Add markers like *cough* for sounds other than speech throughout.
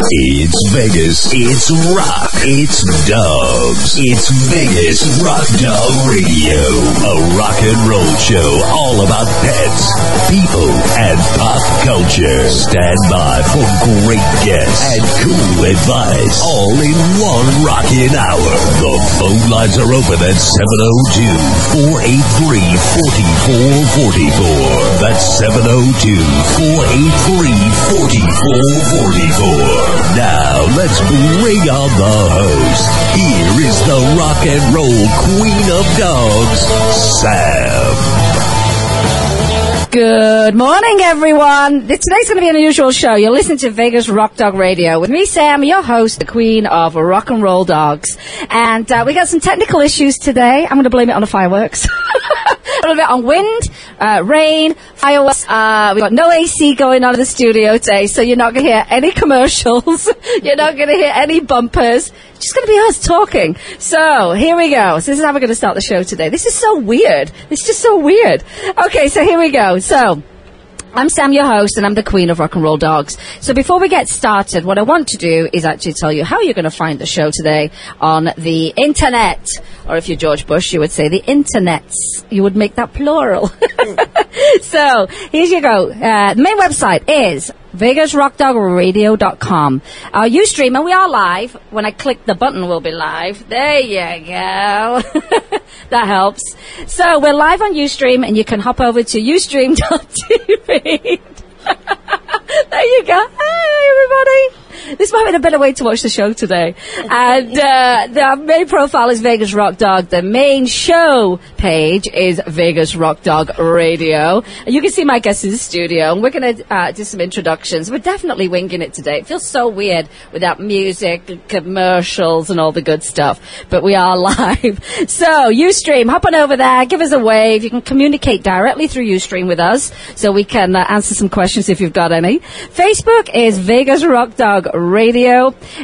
It's Vegas. It's rock. It's dogs. It's Vegas Rock Dog Radio. A rock and roll show all about pets, people, and pop culture. Stand by for great guests and cool advice. All in one rocking hour. The phone lines are open at 702-483-4444. That's 702-483-4444. Now, let's bring on the host. Here is the rock and roll queen of dogs, Sam. Good morning, everyone. Today's going to be an unusual show. You're listening to Vegas Rock Dog Radio with me, Sam, your host, the queen of rock and roll dogs. And uh, we got some technical issues today. I'm going to blame it on the fireworks. *laughs* a little bit on wind, uh, rain, fireworks. Uh, we've got no AC going on in the studio today, so you're not going to hear any commercials. *laughs* you're not going to hear any bumpers. It's just going to be us talking. So here we go. So this is how we're going to start the show today. This is so weird. It's just so weird. Okay, so here we go. So. I'm Sam, your host, and I'm the queen of rock and roll dogs. So before we get started, what I want to do is actually tell you how you're going to find the show today on the internet. Or if you're George Bush, you would say the internets. You would make that plural. *laughs* so here you go. Uh, the main website is VegasRockDogRadio.com. Uh, Our Ustream, and we are live. When I click the button, we'll be live. There you go. *laughs* that helps. So we're live on Ustream, and you can hop over to Ustream.tv. *laughs* there you go. Hi, everybody. This might be a better way to watch the show today. And uh, the main profile is Vegas Rock Dog. The main show page is Vegas Rock Dog Radio. You can see my guests in the studio, and we're going to uh, do some introductions. We're definitely winging it today. It feels so weird without music, commercials, and all the good stuff. But we are *laughs* live. So, Ustream, hop on over there, give us a wave. You can communicate directly through Ustream with us, so we can uh, answer some questions if you've got any. Facebook is Vegas Rock Dog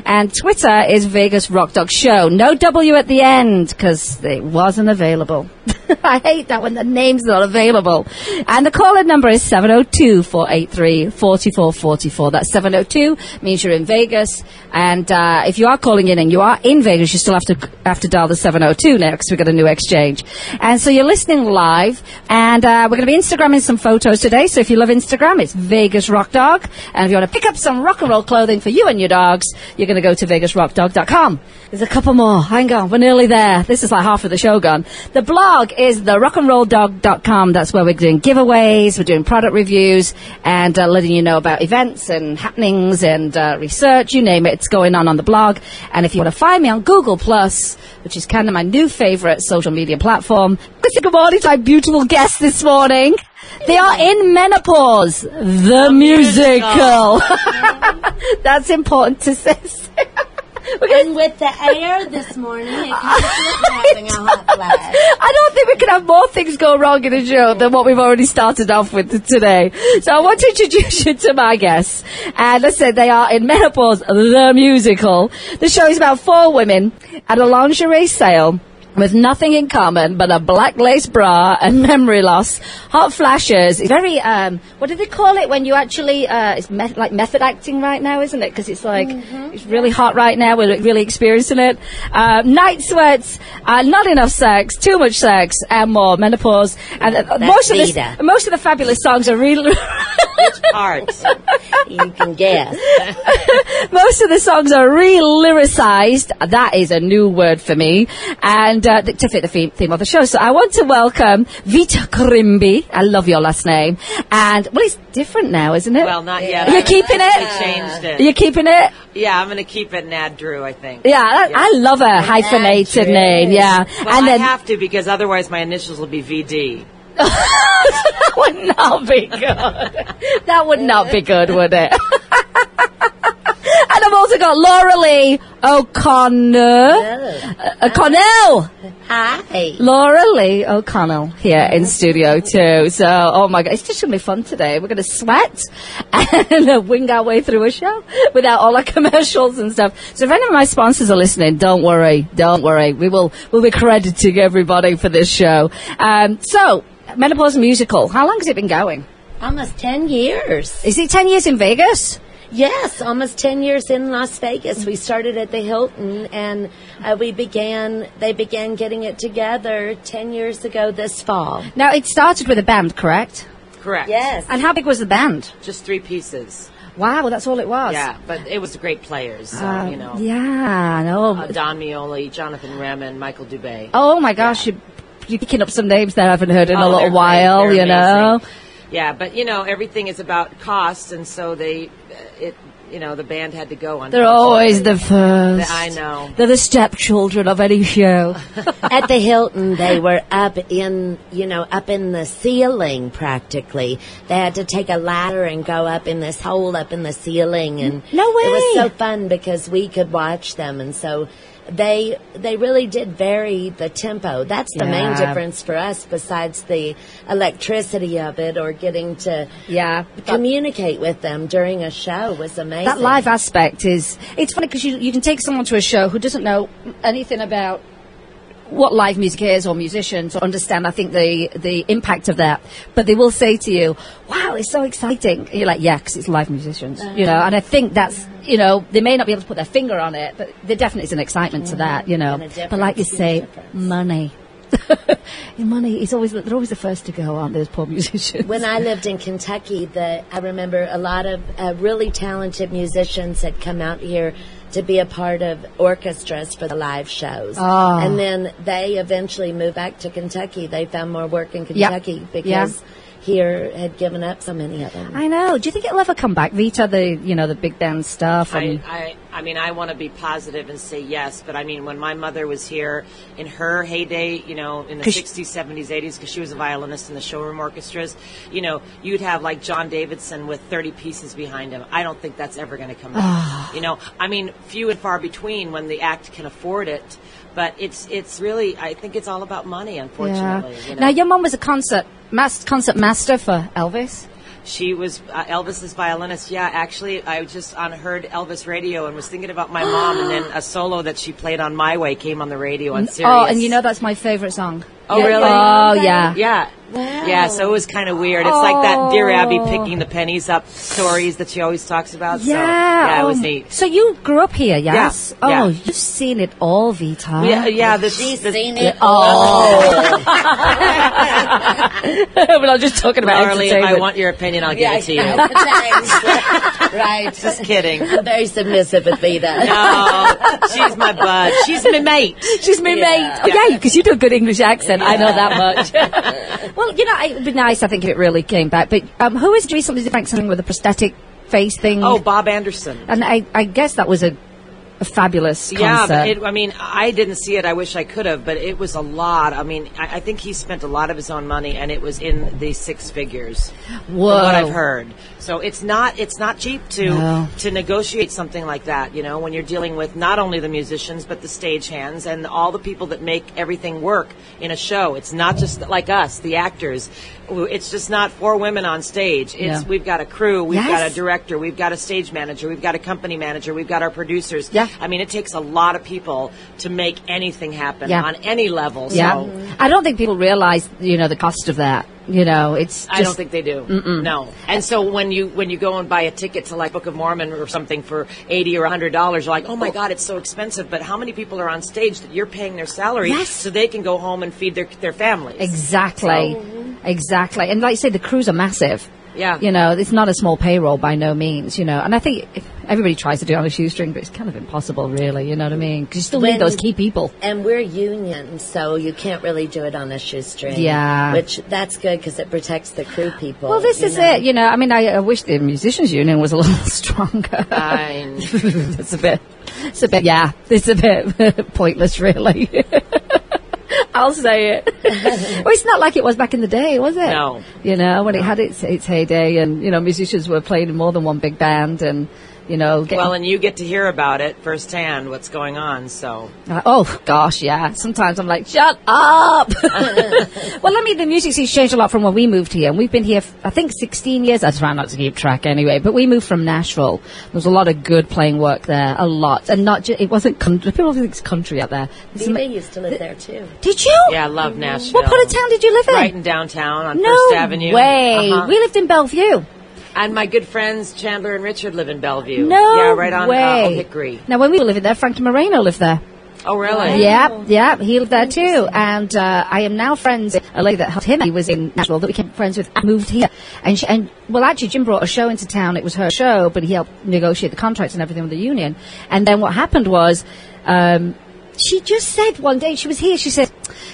and Twitter is Vegas Rock Dog Show. No W at the end because it wasn't available. *laughs* I hate that when the name's not available. And the call-in number is 702-483-4444. That's 702 means you're in Vegas. And uh, if you are calling in and you are in Vegas, you still have to have to dial the 702 now because we've got a new exchange. And so you're listening live, and uh, we're going to be Instagramming some photos today. So if you love Instagram, it's Vegas Rock Dog. And if you want to pick up some rock and roll clothing for you and your dogs, you're going to go to VegasRockDog.com. There's a couple more. Hang on, we're nearly there. This is like half of the show gone. The blog is the rockandrolldog.com. That's where we're doing giveaways, we're doing product reviews, and uh, letting you know about events and happenings and uh, research, you name it. It's going on on the blog. And if you want to find me on Google Plus, which is kind of my new favorite social media platform, good good morning to my beautiful guests this morning. They are in menopause. The, musical. *laughs* That's important to say. *laughs* And with the air this morning, it having a hot flash. *laughs* I don't think we can have more things go wrong in a show than what we've already started off with today. So I want to introduce you to my guests. And I said they are in Menopause, the musical. The show is about four women at a lingerie sale with nothing in common but a black lace bra and *laughs* memory loss, hot flashes. It's very, um, what do they call it when you actually, uh, it's me- like method acting right now, isn't it? Because it's like, it's really hot right now. We're really experiencing it. Uh, night sweats, uh, not enough sex, too much sex, and more menopause. And uh, most of Vita. most of the fabulous songs are really. *laughs* Parts. you can guess. *laughs* Most of the songs are re-lyricized. That is a new word for me. And uh, to fit the theme, theme of the show. So I want to welcome Vita Krimbi. I love your last name. And, well, it's different now, isn't it? Well, not yet. You're I keeping it? changed it. You're keeping it? yeah, I'm going to keep it Nad Drew, I think. Yeah, I, I love a hyphenated Drew. name. Yeah. Well, and I then have to because otherwise my initials will be VD. *laughs* that would not be good. *laughs* That would not be good, would it? *laughs* also got Laura Lee O'Connor. Uh, O'Connell. Hi. Laura Lee O'Connell here in studio too. So, oh my god, it's just gonna be fun today. We're gonna sweat and *laughs* wing our way through a show without all our commercials and stuff. So, if any of my sponsors are listening, don't worry, don't worry. We will we'll be crediting everybody for this show. Um, so. Menopause Musical. How long has it been going? Almost 10 years. Is it 10 years in Vegas? Yes, almost 10 years in Las Vegas. We started at the Hilton and uh, we began, they began getting it together 10 years ago this fall. Now, it started with a band, correct? Correct. Yes. And how big was the band? Just three pieces. Wow, that's all it was. Yeah, but it was great players. So, Uh, you know, Yeah, no. uh, Don Mioli, Jonathan Remen, Michael Dubé. oh my gosh, you, you're picking up some names that I haven't heard in a Oh, little they're great. while, They're you know. Amazing. Yeah, but you know everything is about cost, and so they, uh, it, you know, the band had to go on. They're always the first. I know. They're the stepchildren of any show. *laughs* At the Hilton, they were up in, you know, up in the ceiling practically. They had to take a ladder and go up in this hole up in the ceiling, and No way. It was so fun because we could watch them, and so they they really did vary the tempo. That's the main difference for us, besides the electricity of it or getting to yeah. communicate with them during a show was amazing. That live aspect is, it's funny because you, you can take someone to a show who doesn't know anything about what live music is or musicians or understand, I think, the, the impact of that. But they will say to you, wow, it's so exciting. And you're like, yeah, because it's live musicians, you know, and I think that's, you know, they may not be able to put their finger on it, but there definitely is an excitement to that, you know. But like you say, money. *laughs* money is always, they're always the first to go, aren't they, those poor musicians? When I lived in Kentucky, the I remember a lot of uh, really talented musicians had come out here to be a part of orchestras for the live shows. Oh. And then they eventually moved back to Kentucky. They found more work in Kentucky Yeah. because here had given up so many of them. I know. Do you think it'll ever come back, Vita? The you know the big band stuff. And, I, I mean, I want to be positive and say yes, but I mean, when my mother was here in her heyday, you know, in the 'Cause she- 60s, 70s, 80s, because she was a violinist in the showroom orchestras, you know, you'd have like John Davidson with 30 pieces behind him. I don't think that's ever going to come back. Ah. you know, I mean, few and far between when the act can afford it, but it's it's really, I think it's all about money, unfortunately. You know? Now your mom was a concert mas- concert master for Elvis. She was uh, Elvis's violinist. Yeah, actually, I just on heard Elvis radio and was thinking about my mom, and then a solo that she played on My Way came on the radio on Sirius. Oh, and you know that's my favorite song. Oh, really? Oh, yeah. Yeah. Yeah, so it was kind of weird. It's like that Dear Abby oh. picking the pennies up stories that she always talks about. So, Yeah. yeah, it was oh. neat. So you grew up here, yes? Yeah, yeah. Oh, you've seen it all, Vita. Yeah, yeah. The, She's the, seen it. Oh. but *laughs* I'm just talking about Marley, if I want your opinion, I'll give it to you. *laughs* Right. Just kidding. I'm very submissive with Vita. No, she's my bud. She's my mate. She's my Yeah. mate. Oh, yeah, because you do a good English accent. *laughs* I know that much. *laughs* well, you know, it'd be nice, I think, if it really came back. But um, who has recently done something with a prosthetic face thing? Oh, Bob Anderson. And I, I guess that was a, a fabulous concert. Yeah, it, I mean, I didn't see it. I wish I could have, but it was a lot. I mean, I, I think he spent a lot of his own money, and it was in the six figures. Whoa. what I've heard, so it's not it's not cheap to No. to negotiate something like that. You know, when you're dealing with not only the musicians but the stagehands and all the people that make everything work in a show. It's not just like us, the actors. It's just not four women on stage. It's Yeah. we've got a crew, we've got a director, we've got a stage manager, we've got a company manager, we've got our producers. Yeah. I mean, it takes a lot of people to make anything happen Yeah. on any level. Yeah. So I don't think people realize, you know, the cost of that. You know, it's just, I don't think they do. No. And so when you when you go and buy a ticket to like Book of Mormon or something for eighty or hundred dollars, you're like, oh my god, it's so expensive. But how many people are on stage that you're paying their salary Yes. so they can go home and feed their their families? Exactly. Exactly. And like you say, the crews are massive. Yeah. You know, it's not a small payroll by no means, you know. And I think everybody tries to do it on a shoestring, but it's kind of impossible, really. You know what I mean? Because you still When- need those key people. And we're union, so you can't really do it on a shoestring. Yeah. Which, that's good because it protects the crew people. Well, this is know. it. You know, I mean, I, I wish the musicians' union was a *laughs* little stronger. I- *laughs* it's a bit, it's a bit, yeah, it's a bit *laughs* pointless, really. I'll say it. *laughs* well, it's not like it was back in the day, was it? No. You know, when it had its its heyday, and you know, musicians were playing in more than one big band, and You know, getting- Well, and you get to hear about it firsthand, what's going on. So Uh, oh gosh, yeah. Sometimes I'm like, shut up. *laughs* well, I mean, the music scene's changed a lot from when we moved here, and we've been here, I think, 16 years. I try not to keep track anyway, but we moved from Nashville. There was a lot of good playing work there, a lot, and not just it wasn't country. People think it's country out there. There's some- Vita used to live there too. did you? yeah, I love Nashville. What part of town did you live in? Right in downtown on no First Avenue. way. Uh-huh. We lived in Bellevue. And my good friends Chandler and Richard live in Bellevue. No yeah, right on way. Uh, Old Hickory. Now, when we were living there, Frank Moreno lived there. Oh, really? Yeah, yeah, he lived there too. And uh, I am now friends with a lady that helped him. He was in Nashville that we became friends with. and Moved here, and she, and well, actually, Jim brought a show into town. It was her show, but he helped negotiate the contracts and everything with the union. And then what happened was. Um, she just said one day she was here. She said,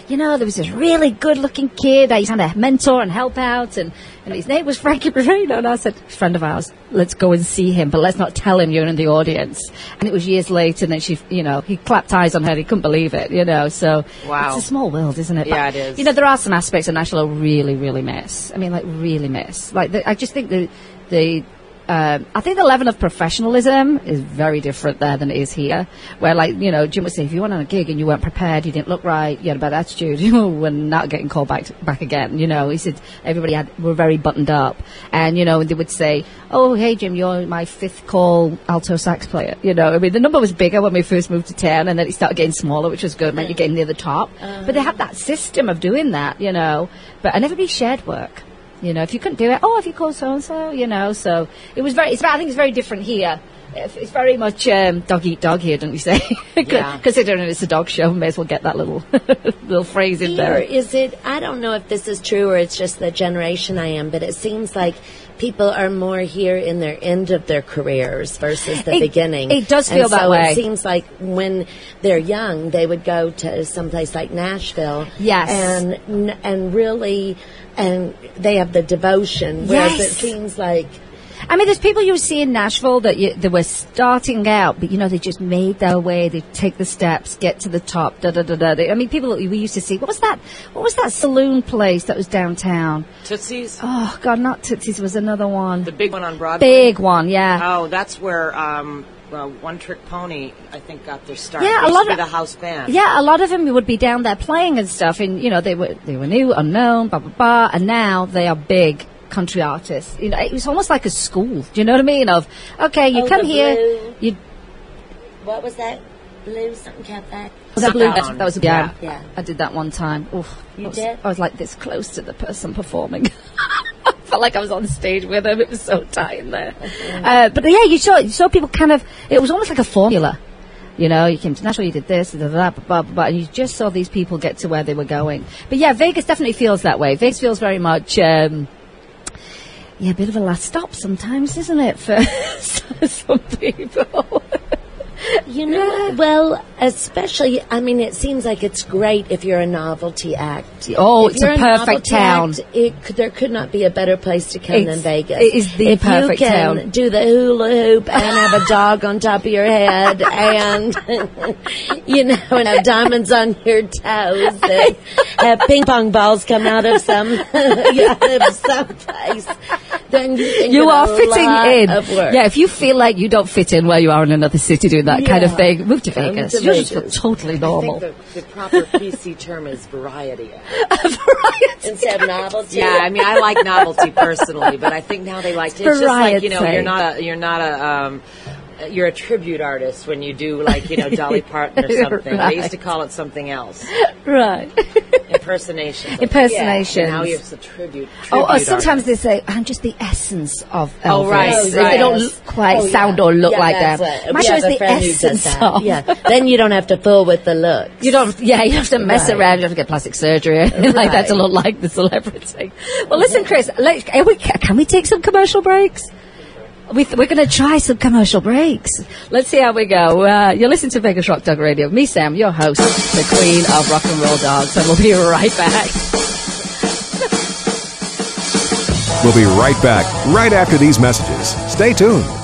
"You know, there was this really good-looking kid. I used to a mentor and help out, and, and his name was Frankie Moreno." And I said, "Friend of ours, let's go and see him, but let's not tell him you're in the audience." And it was years later, and then she, you know, he clapped eyes on her. He couldn't believe it, you know. So Wow. it's a small world, isn't it? Yeah, But, it is. You know, there are some aspects of Nashville I really, really miss. I mean, like really miss. Like the, I just think the the um, I think the level of professionalism is very different there than it is here. Where, like, you know, Jim would say, if you went on a gig and you weren't prepared, you didn't look right, you had a bad attitude, *laughs* you were not getting called back back again. You know, he said everybody had were very buttoned up, and you know, they would say, "Oh, hey, Jim, you're my fifth call alto sax player." You know, I mean, the number was bigger when we first moved to town, and then it started getting smaller, which was good, meant you're getting near the top. but they had that system of doing that, you know. But and everybody shared work. You know, if you couldn't do it, oh, if you called so and so, you know. So it was very. It's, I think it's very different here. It's very much um, dog eat dog here, don't you say? *laughs* Yeah. Considering it's a dog show, may as well get that little *laughs* little phrase in Here, there. is it? I don't know if this is true or it's just the generation I am, but it seems like people are more here in their end of their careers versus the It- beginning. it does And feel that so way. It seems like when they're young, they would go to someplace like Nashville. Yes. and and really, and they have the devotion. Whereas Yes. it seems like. I mean, there's people you see in Nashville that you, they were starting out, but you know they just made their way. They take the steps, get to the top. Da da da da. They- I mean, people that we used to see. What was that? What was that saloon place that was downtown? Tootsie's, Oh God, not Tootsie's was another one. the big one on Broadway. Big one, yeah. Oh, that's where um, well, One Trick Pony, I think, got their start. Yeah, a lot of- the house band. Yeah, a lot of them would be down there playing and stuff, and you know they were they were new, unknown, blah blah blah, and now they are big country artists. You know, it was almost like a school. Do you know what I mean? Of okay, you Oh, come here, blue- you What was that? Blue something cafe. that blue, that was Yeah. yeah, Yeah. I did that one time. Oof, You I was, did? I was like this close to the person performing. *laughs* I felt like I was on stage with them. It was so tight in there. Uh, but yeah, you saw you saw people kind of. It was almost like a formula. You know, you came to Nashville, you did this, da, blah, blah, blah, and you just saw these people get to where they were going. But yeah, Vegas definitely feels that way. Vegas feels very much, um, yeah, a bit of a last stop sometimes, isn't it, for *laughs* some people? *laughs* You know, well, especially, I mean, it seems like it's great if you're a novelty act. Oh, If it's a perfect novelty town. act, it, there could not be a better place to come than Vegas. it is the if perfect you can town. do the hula hoop and have a dog on top of your head and, *laughs* you know, and have diamonds on your toes and have ping pong balls come out of some, *laughs* of some place, then you, you are a fitting in. Of work. Yeah, if you feel like you don't fit in where you are in another city doing that kind of thing, move to Come Vegas. to just Vegas. feel totally normal. the, the proper PC term is variety. *laughs* variety. Instead of novelty. Yeah, I mean, I like novelty personally, but I think now they like it's just like you know, you're not a you're not a um, Uh, you're a tribute artist when you do like you know *laughs* Dolly Parton or something. They used to call it something else, right. impersonation. *laughs* Impersonations. Now you're a tribute. Oh, tribute oh, sometimes artist. they say, I'm just the essence of oh, Elvis. Oh, right, If right. They don't look quite Oh, yeah. sound or look Yeah, like them. My show is the friend who does essence of. Yeah, then you don't have to fool with the looks. You don't, yeah, you have to mess Right. around. You have to get plastic surgery like that to Right. look like the celebrity. Well, listen, Chris, we, can we take some commercial breaks? We we're going to try some commercial breaks. Let's see how we go. Uh, you're listening to Vegas Rock Dog Radio. Me, Sam, your host, the queen of rock and roll dogs, and we'll be right back. We'll be right back right after these messages. Stay tuned.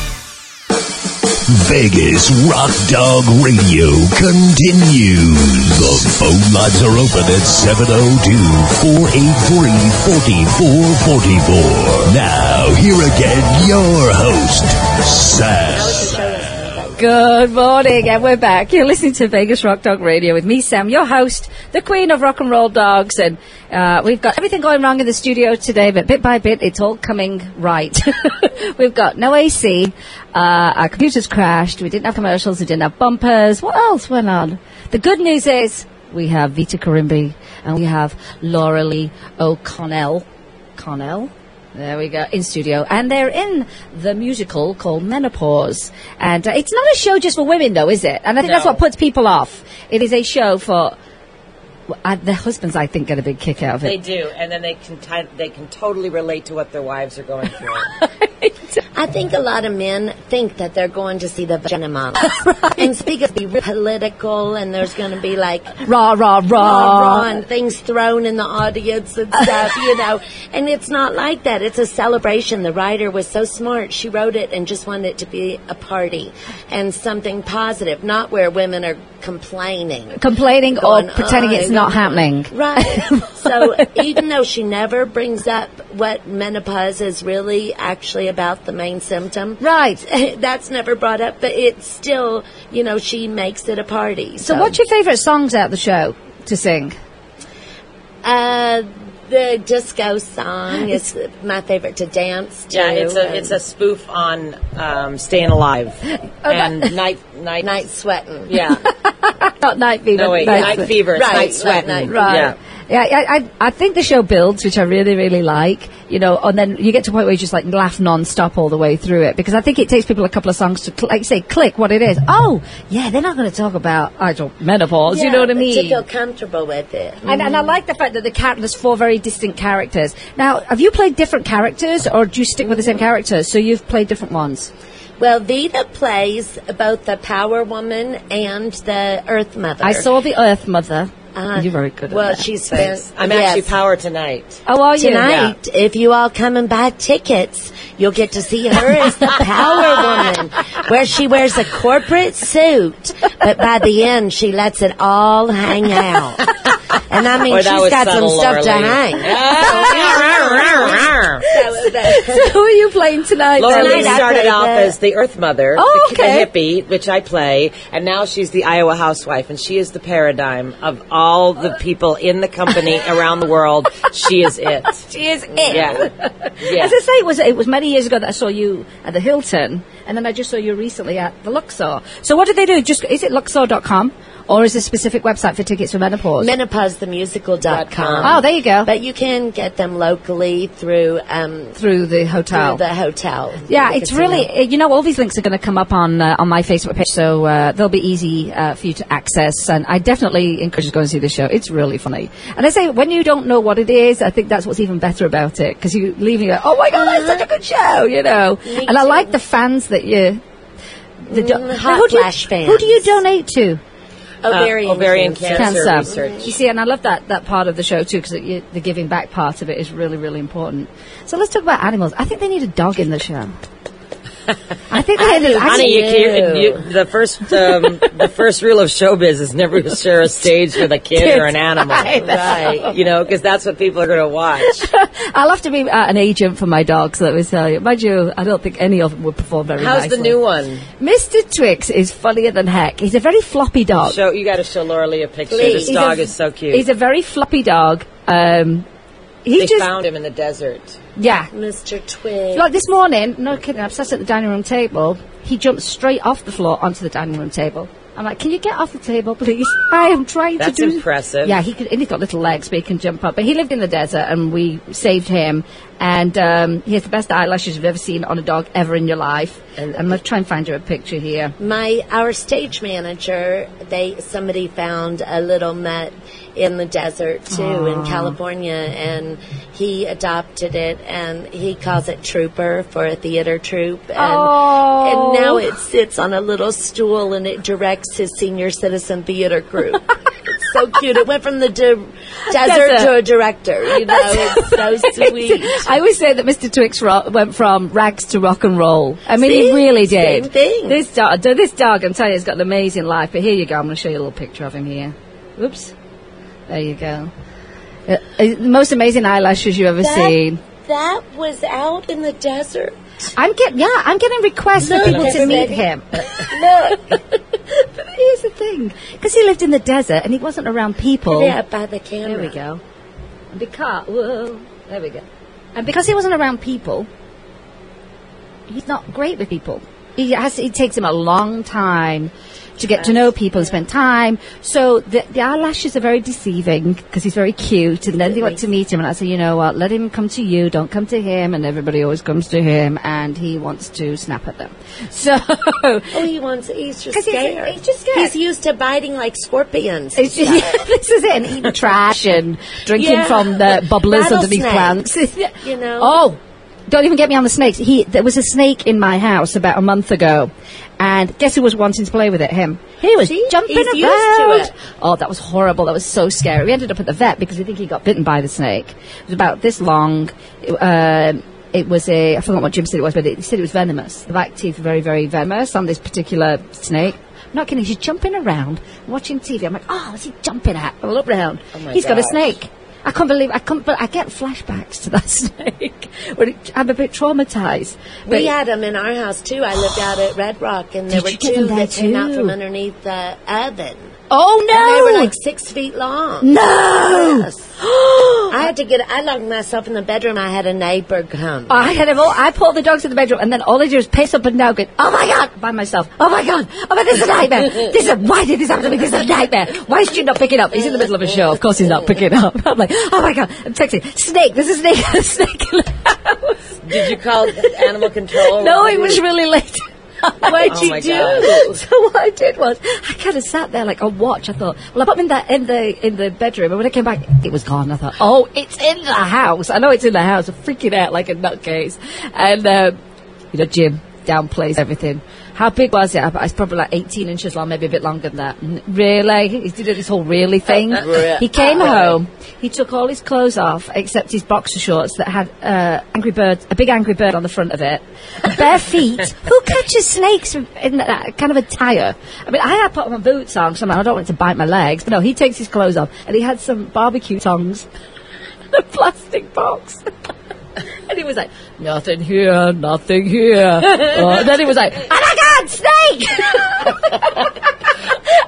Vegas Rock Dog Radio continues. The phone lines are open at 702-483-4444. Now, here again, your host, Sam. Good morning, and we're back. You're listening to Vegas Rock Dog Radio with me, Sam, your host, the queen of rock and roll dogs, and uh, we've got everything going wrong in the studio today, but bit by bit, it's all coming right. *laughs* we've got no AC, uh, our computers crashed, we didn't have commercials, we didn't have bumpers. What else went on? The good news is we have Vita Karimbi, and we have Laura Lee O'Connell. Connell? There we go, in studio. And they're in the musical called Menopause. And uh, it's not a show just for women, though, is it? And I think that's what puts people off. It is a show for. Uh, their husbands, I think, get a big kick out of it. They do, and then they can ti they can totally relate to what their wives are going through. *laughs* I think a lot of men think that they're going to see the vagina *laughs* model. And speak of be political, and there's going to be like Rah, rah, rah. rah, rah, and things thrown in the audience and *laughs* stuff, you know. And it's not like that. It's a celebration. The writer was so smart. She wrote it and just wanted it to be a party and something positive, not where women are complaining. Complaining or pretending "Oh, it's not don't-" happening. Right. *laughs* so even though she never brings up what menopause is really actually about the main symptom, Right. *laughs* that's never brought up, but it's still, you know, she makes it a party. So, what's your favourite songs out the show to sing? Uh, the disco song is my favorite to dance to. yeah, it's a it's a spoof on um, staying alive *laughs* and night night night sweating. Yeah, *laughs* Not Night Fever. no wait, Night night Fe- fever. It's Right, night right, sweating. night- Right. Yeah. Yeah, I, I, I think the show builds, which I really, really like, you know, and then you get to a point where you just like laugh non-stop all the way through it, because I think it takes people a couple of songs to, cl- like say, click what it is. Oh, yeah, they're not going to talk about, I don't, menopause, you know what I mean? To feel comfortable with it. And, and I like the fact that the cat there's four very distinct characters. Now, have you played different characters, or do you stick with the same characters? So you've played different ones. Well, Vita plays both the Power Woman and the Earth Mother. I saw the Earth Mother. Uh, You're very good. At Well, she's Thanks. been. I'm yes. actually power tonight. Oh, are you? Tonight, if you all come and buy tickets, you'll get to see her as the *laughs* Power Woman, where she wears a corporate suit, but by the end, she lets it all hang out. *laughs* And I *laughs* mean, she's that got some stuff to hang. *laughs* *laughs* So who are you playing tonight? Laura? Lee started off the- as the Earth Mother, Oh, the, okay. the hippie, which I play, and now she's the Iowa housewife, and she is the paradigm of all the people in the company around the world. She is it. She is it. Yeah, yeah. As I say, it was it was many years ago that I saw you at the Hilton, and then I just saw you recently at the Luxor. So what did they do? Just is it Luxor.com or is there a specific website for tickets for menopause? MenopauseThemusical.com. oh, there you go. But you can get them locally through um, Through the hotel. through the hotel. Yeah, it's really you know all these links are going to come up on uh, on my Facebook page, so uh, they'll be easy uh, for you to access. And I definitely encourage you to go and see the show. It's really funny. And I say when you don't know what it is, I think that's what's even better about it because you leave and you go, oh my god, that's such a good show, you know. Me and I too. like the fans that you. The do- Mm, hot who do you, flash fans. Who do you donate to? Ovarian, Uh, ovarian cancer. cancer. research. You see, and I love that, that part of the show too, because the giving back part of it is really, really important. So let's talk about animals. I think they need a dog in the show. I think they need. I Honey, you, you, you, the first um, the first rule of showbiz is never to share a stage with a kid or an animal, *laughs* Right. You know, because that's what people are going to watch. *laughs* I'll have to be uh, an agent for my dogs. Let me tell you. Mind you, I don't think any of them would perform very well. How's nicely. the new one? Mr. Twix is funnier than heck. He's a very floppy dog. Show you got to show Laura Lee a picture. Please. This He's dog a- is so cute. He's a very floppy dog. Um, he they just found him in the desert. yeah. Mr. Twix. Like this morning, no kidding, I'm sat at the dining room table. He jumped straight off the floor onto the dining room table. I'm like, can you get off the table, please? *laughs* I am trying That's to do. That's impressive. Yeah, he could. And he's got little legs, but he can jump up. But he lived in the desert, and we saved him. And um, he has the best eyelashes you've ever seen on a dog ever in your life. And I'm gonna try and find you a picture here. My our stage manager, they somebody found a little mutt in the desert too in California, and he adopted it, and he calls it Trooper for a theater troupe, and, Oh. and now it sits on a little stool and it directs his senior citizen theater group. *laughs* it's so cute. It went from the de- desert, Desert. to a director. You know, it's so *laughs* sweet. I always say that Mr. Twix ro- went from rags to rock and roll. I mean, he See? really Same did. thing. This dog, this dog, I'm telling you, has got an amazing life. But here you go. I'm going to show you a little picture of him here. Oops. There you go. Uh, uh, the most amazing eyelashes you've ever That- seen. That was out in the desert. I'm getting, yeah, I'm getting requests for people to meet him. Look, *laughs* *laughs* but here's the thing, because he lived in the desert and he wasn't around people. yeah, by the camera. There we go. Because whoa, there we go. And because he wasn't around people, he's not great with people. He has. It takes him a long time to get to know people and spend time. So the, the eyelashes are very deceiving because he's very cute. And then they want to meet him, and I say, you know what? Let him come to you. Don't come to him. And everybody always comes to him, and he wants to snap at them. *laughs* So. Oh, he wants. He's just 'Cause he's- scared. he's just scared. He's used to biting like scorpions. It's just, yeah, *laughs* this is it. And eating trash and drinking Yeah. from the bubblers underneath plants. You know? *laughs* Oh, don't even get me on the snakes. He there was a snake in my house about a month ago, and guess who was wanting to play with it? Him. He was See? jumping He's about. used to it. Oh, that was horrible. That was so scary. We ended up at the vet because we think he got bitten by the snake. It was about this long. It, um, it was a, I forgot what Jim said it was, but it, he said it was venomous. The back teeth were very, very venomous on this particular snake. I'm not kidding, he's jumping around, watching TV. I'm like, oh, what's he jumping at? I look round. my he's got a snake. I can't believe I can't, but I get flashbacks to that *laughs* snake. it, I'm a bit traumatized. We had them in our house too. I lived out at Red Rock, and there were two that came out from underneath the oven. Oh no! And they were like six feet long. no! Yes. *gasps* I had to get. I locked myself in the bedroom. I had a neighbor come. I had. I pulled the dogs in the bedroom, and then all they do is pace up and down, going, "Oh my god!" by myself. "Oh my god! Oh my, this is a nightmare! This is why did this happen to me? This is a nightmare! Why is Jim not picking up? He's in the middle of a show. Of course, he's not picking up. *laughs* I'm like, "Oh my god!" I'm texting, "Snake! This is snake! *laughs* a snake in the house!" Did you call animal control? No, it was really late. *laughs* What'd Oh you do? God. *laughs* So what I did was I kind of sat there like on watch. I thought, well, I put him in the in the in the bedroom, and when I came back, it was gone. I thought, oh, it's in the house. I know it's in the house. I'm freaking out like a nutcase, and um, you know, Jim downplays everything. How big was it? It's probably like 18 inches long, maybe a bit longer than that. Really? He did this whole really thing. he came home. He took all his clothes off except his boxer shorts that had uh, Angry Bird, a big Angry Bird on the front of it. Bare feet. *laughs* Who catches snakes in that kind of attire? I mean, I had put my boots on, so I don't want it to bite my legs. But no, he takes his clothes off and he had some barbecue tongs, a *laughs* plastic box. And he was like, nothing here, nothing here. *laughs* Uh, and then he was like, oh my God, snake!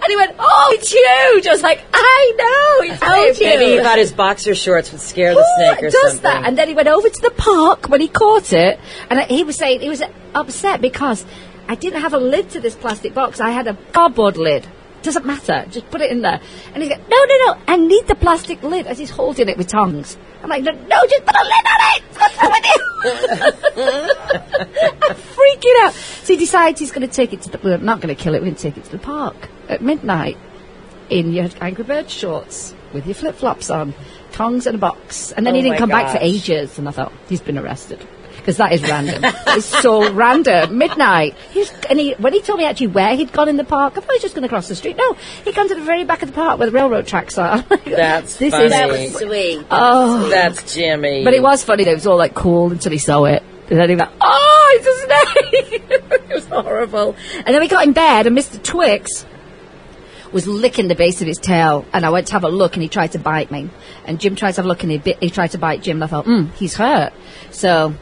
and he went, oh, it's huge. I was like, I know, it's you. Maybe he thought his boxer shorts would scare the snake or does something. that? And then he went over to the park when he caught it, and he was saying he was upset because I didn't have a lid to this plastic box. I had a cardboard lid. Doesn't matter. Just put it in there. And he's like, no, no, no. I need the plastic lid as he's holding it with tongs. I'm like, no, just put a lid on it. What's wrong with you? *laughs* I'm freaking out. So he decides he's going to take it to the. We're not going to kill it. We're going to take it to the park at midnight in your Angry Bird shorts with your flip flops on, tongs and a box. And then Oh he didn't come back for ages. And I thought, he's been arrested. Because that is random. it's so random. Midnight. He was, and he, when he told me actually where he'd gone in the park, I thought he was just going to cross the street. No, he'd gone to the very back of the park where the railroad tracks are. *laughs* That's this funny. is That was sweet. Oh. That's Jimmy. But it was funny. though. It was all like cool until he saw it. And then he went, "Oh, it's a snake!" *laughs* it was horrible. And then we got in bed, and Mr. Twix was licking the base of his tail. And I went to have a look, and he tried to bite me. And Jim tried to have a look, and he, bit, he tried to bite Jim. And I thought, "Hmm, he's hurt." So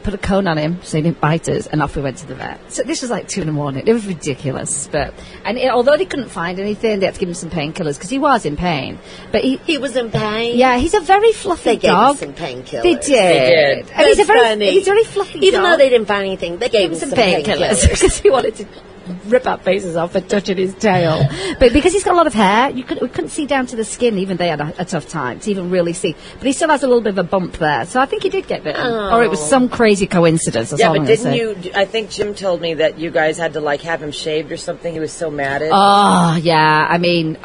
put a cone on him so he didn't bite us, and off we went to the vet. So this was like two in the morning. It was ridiculous, but and it, although they couldn't find anything, they had to give him some painkillers because he was in pain. But he, He was in pain. yeah, he's a very fluffy They gave dog. him some painkillers. They did. They did. And he's a That's very, funny. he's a very fluffy Even dog. though they didn't find anything, they gave gave him some some painkillers. *laughs* because he wanted to rip our faces off and touching his tail. But because he's got a lot of hair, you could, we couldn't see down to the skin. Even they had a, a tough time to even really see. But he still has a little bit of a bump there, so I think he did get bitten, or it was oh. some crazy coincidence. Yeah, but didn't you? I think Jim told me that you guys had to like have him shaved or something. He was so matted. Oh yeah, I mean,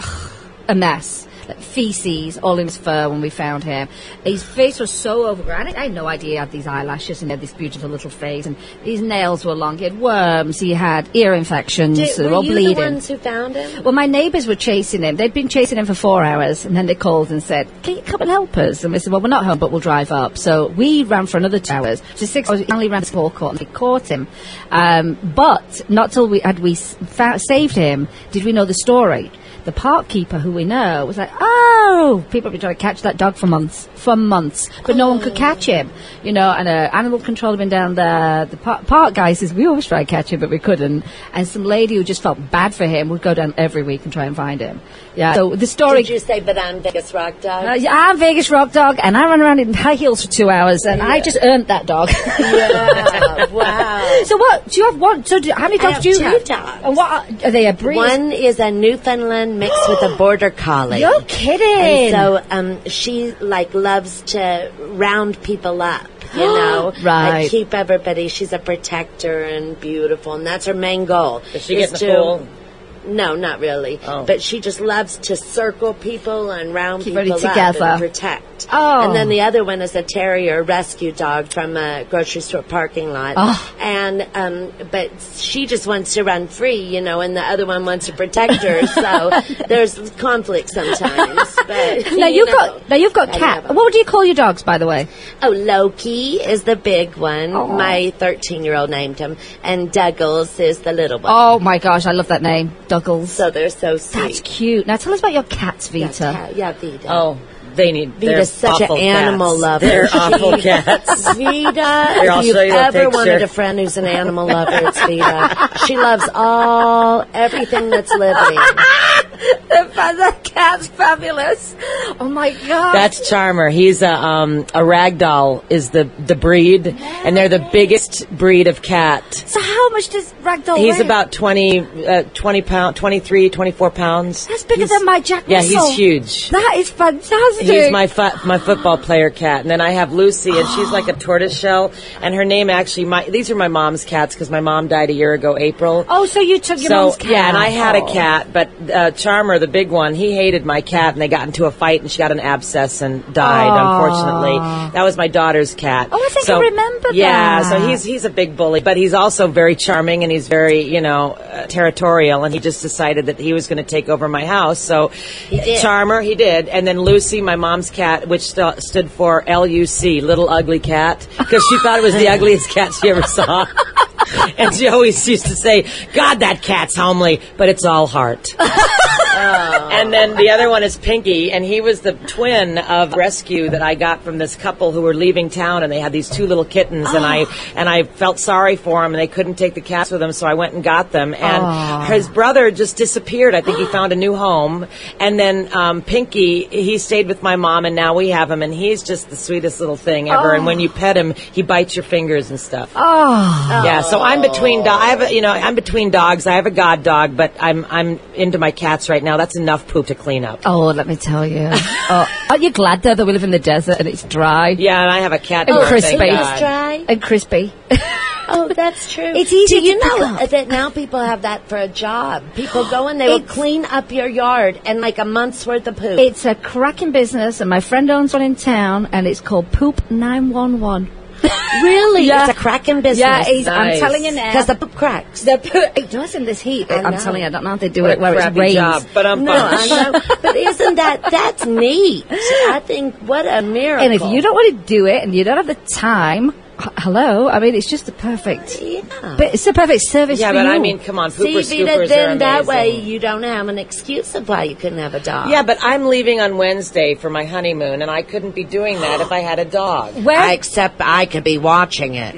a mess. Feces all in his fur when we found him. His face was so overgrown. I had no idea he had these eyelashes and he had this beautiful little face. And his nails were long. He had worms. He had ear infections. Did, they were were all you bleeding. the ones who found him? Well, my neighbours were chasing him. They'd been chasing him for four hours, and then they called and said, "Can you come and help us?" And we said, "Well, we're not home, but we'll drive up." So we ran for another two hours. So six hours, we finally ran to the court, and we caught him. Um, but not till we had we fa- saved him did we know the story. The park keeper, who we know, was like, "Oh, people have been trying to catch that dog for months, for months, but no one could catch him." You know, and uh, animal control had been down there. The par- park guy says, "We always try to catch him, but we couldn't." And some lady who just felt bad for him would go down every week and try and find him. Yeah. So the story. Did you say, but I'm Vegas Rock Dog? Uh, yeah, I'm Vegas Rock Dog, and I run around in high heels for two hours, and I just earned that dog. yeah, *laughs* wow. so what? Do you have one? So do, how many dogs do you two have? dogs. And what are, are they? A breed? One is a Newfoundland mixed with a Border Collie. You're kidding. And so um, she like loves to round people up. You *gasps* know, Right. Like, keep everybody. She's a protector and beautiful, and that's her main goal. Does she is get the to- pool? No, not really. Oh. But she just loves to circle people and round Keep people everybody up together. and protect. Oh. And then the other one is a terrier rescue dog from a grocery store parking lot. Oh. And um, but she just wants to run free, you know, and the other one wants to protect her. *laughs* so there's conflict sometimes. *laughs* But now you you've know, got now you've got I cat. What do you call your dogs, by the way? Oh, Loki is the big one. Oh. My 13 year old named him, and Douglas is the little one. Oh my gosh, I love that name, Douglas. So they're so sweet. That's cute. Now tell us about your cats, Yeah, Vita. cat- yeah, Vita. Oh, they need. they're Vita's such an animal cats. lover. They're awful cats. *laughs* Vita, I'll if you've you ever picture. wanted a friend who's an animal lover, it's Vita. She loves all, everything that's living. *laughs* the, the cat's fabulous. Oh my god. That's Charmer. He's a um, a ragdoll is the the breed, and they're the biggest breed of cat. so how much does Ragdoll He's weigh? about 20, uh, 20 pound, 23, 24 pounds. That's bigger He's- than my Jack Russell. Yeah, he's huge. That is fantastic. He's my my football player cat, and then I have Lucy, and she's like a *gasps* tortoise shell. And her name actually, my these are my mom's cats because my mom died a year ago, April. Oh, so you took your so mom's cat? yeah, and I had Oh. a cat, but uh, Charmer, the big one, he hated my cat, and they got into a fight, and she got an abscess and died. Aw. Unfortunately, that was my daughter's cat. Oh, I think I so, remember Yeah, that. so he's he's a big bully, but he's also very charming, and he's very you know uh, territorial, and he just decided that he was going to take over my house. So. Charmer, he did, and then Lucy, my mom's cat, which st- stood for L U C, Little Ugly Cat, because she thought it was the ugliest cat she ever saw. *laughs* And she always used to say, God, that cat's homely, but it's all heart. *laughs* *laughs* And then the other one is Pinky, and he was the twin of rescue that I got from this couple who were leaving town, and they had these two little kittens, and I *gasps* and I felt sorry for them, and they couldn't take the cats with them, so I went and got them. And his brother just disappeared. I think he found a new home, and then um, Pinky, he stayed with my mom, and now we have him, and he's just the sweetest little thing ever. And when you pet him, he bites your fingers and stuff. Oh, Yeah, so I'm between. Do- I have, a, you know, I'm between dogs. I have a god dog, but I'm I'm into my cats right now. Now, that's enough poop to clean up. oh, let me tell you. *laughs* oh, aren't you glad though that we live in the desert and it's dry Yeah, and I have a cat. And dog, crispy. thank It's dry. and crispy? *laughs* Oh, that's true. It's easy Do you to pick know up. that now people have that for a job? People go and they will clean up your yard and like a month's worth of poop. it's a cracking business, and my friend owns one in town, and it's called Poop Nine One One. Really? Yeah. It's a cracking business. Yeah, it's, I'm telling you now. Because the poop cracks. the it does in this heat. I I'm know. telling you, I don't know how they do What it where it's rains. job. But I'm No, I know. *laughs* But isn't that, that's neat. I think, what a miracle. And if you don't want to do it and you don't have the time, h- hello, I mean, it's just the perfect. Yeah. But it's the perfect service Yeah, for but you. I mean, come on, See, pooper Vita, scoopers are then that way you don't have an excuse of why you couldn't have a dog. Yeah, but I'm leaving on Wednesday for my honeymoon, and I couldn't be doing that if I had a dog. where I, except I could be watching it.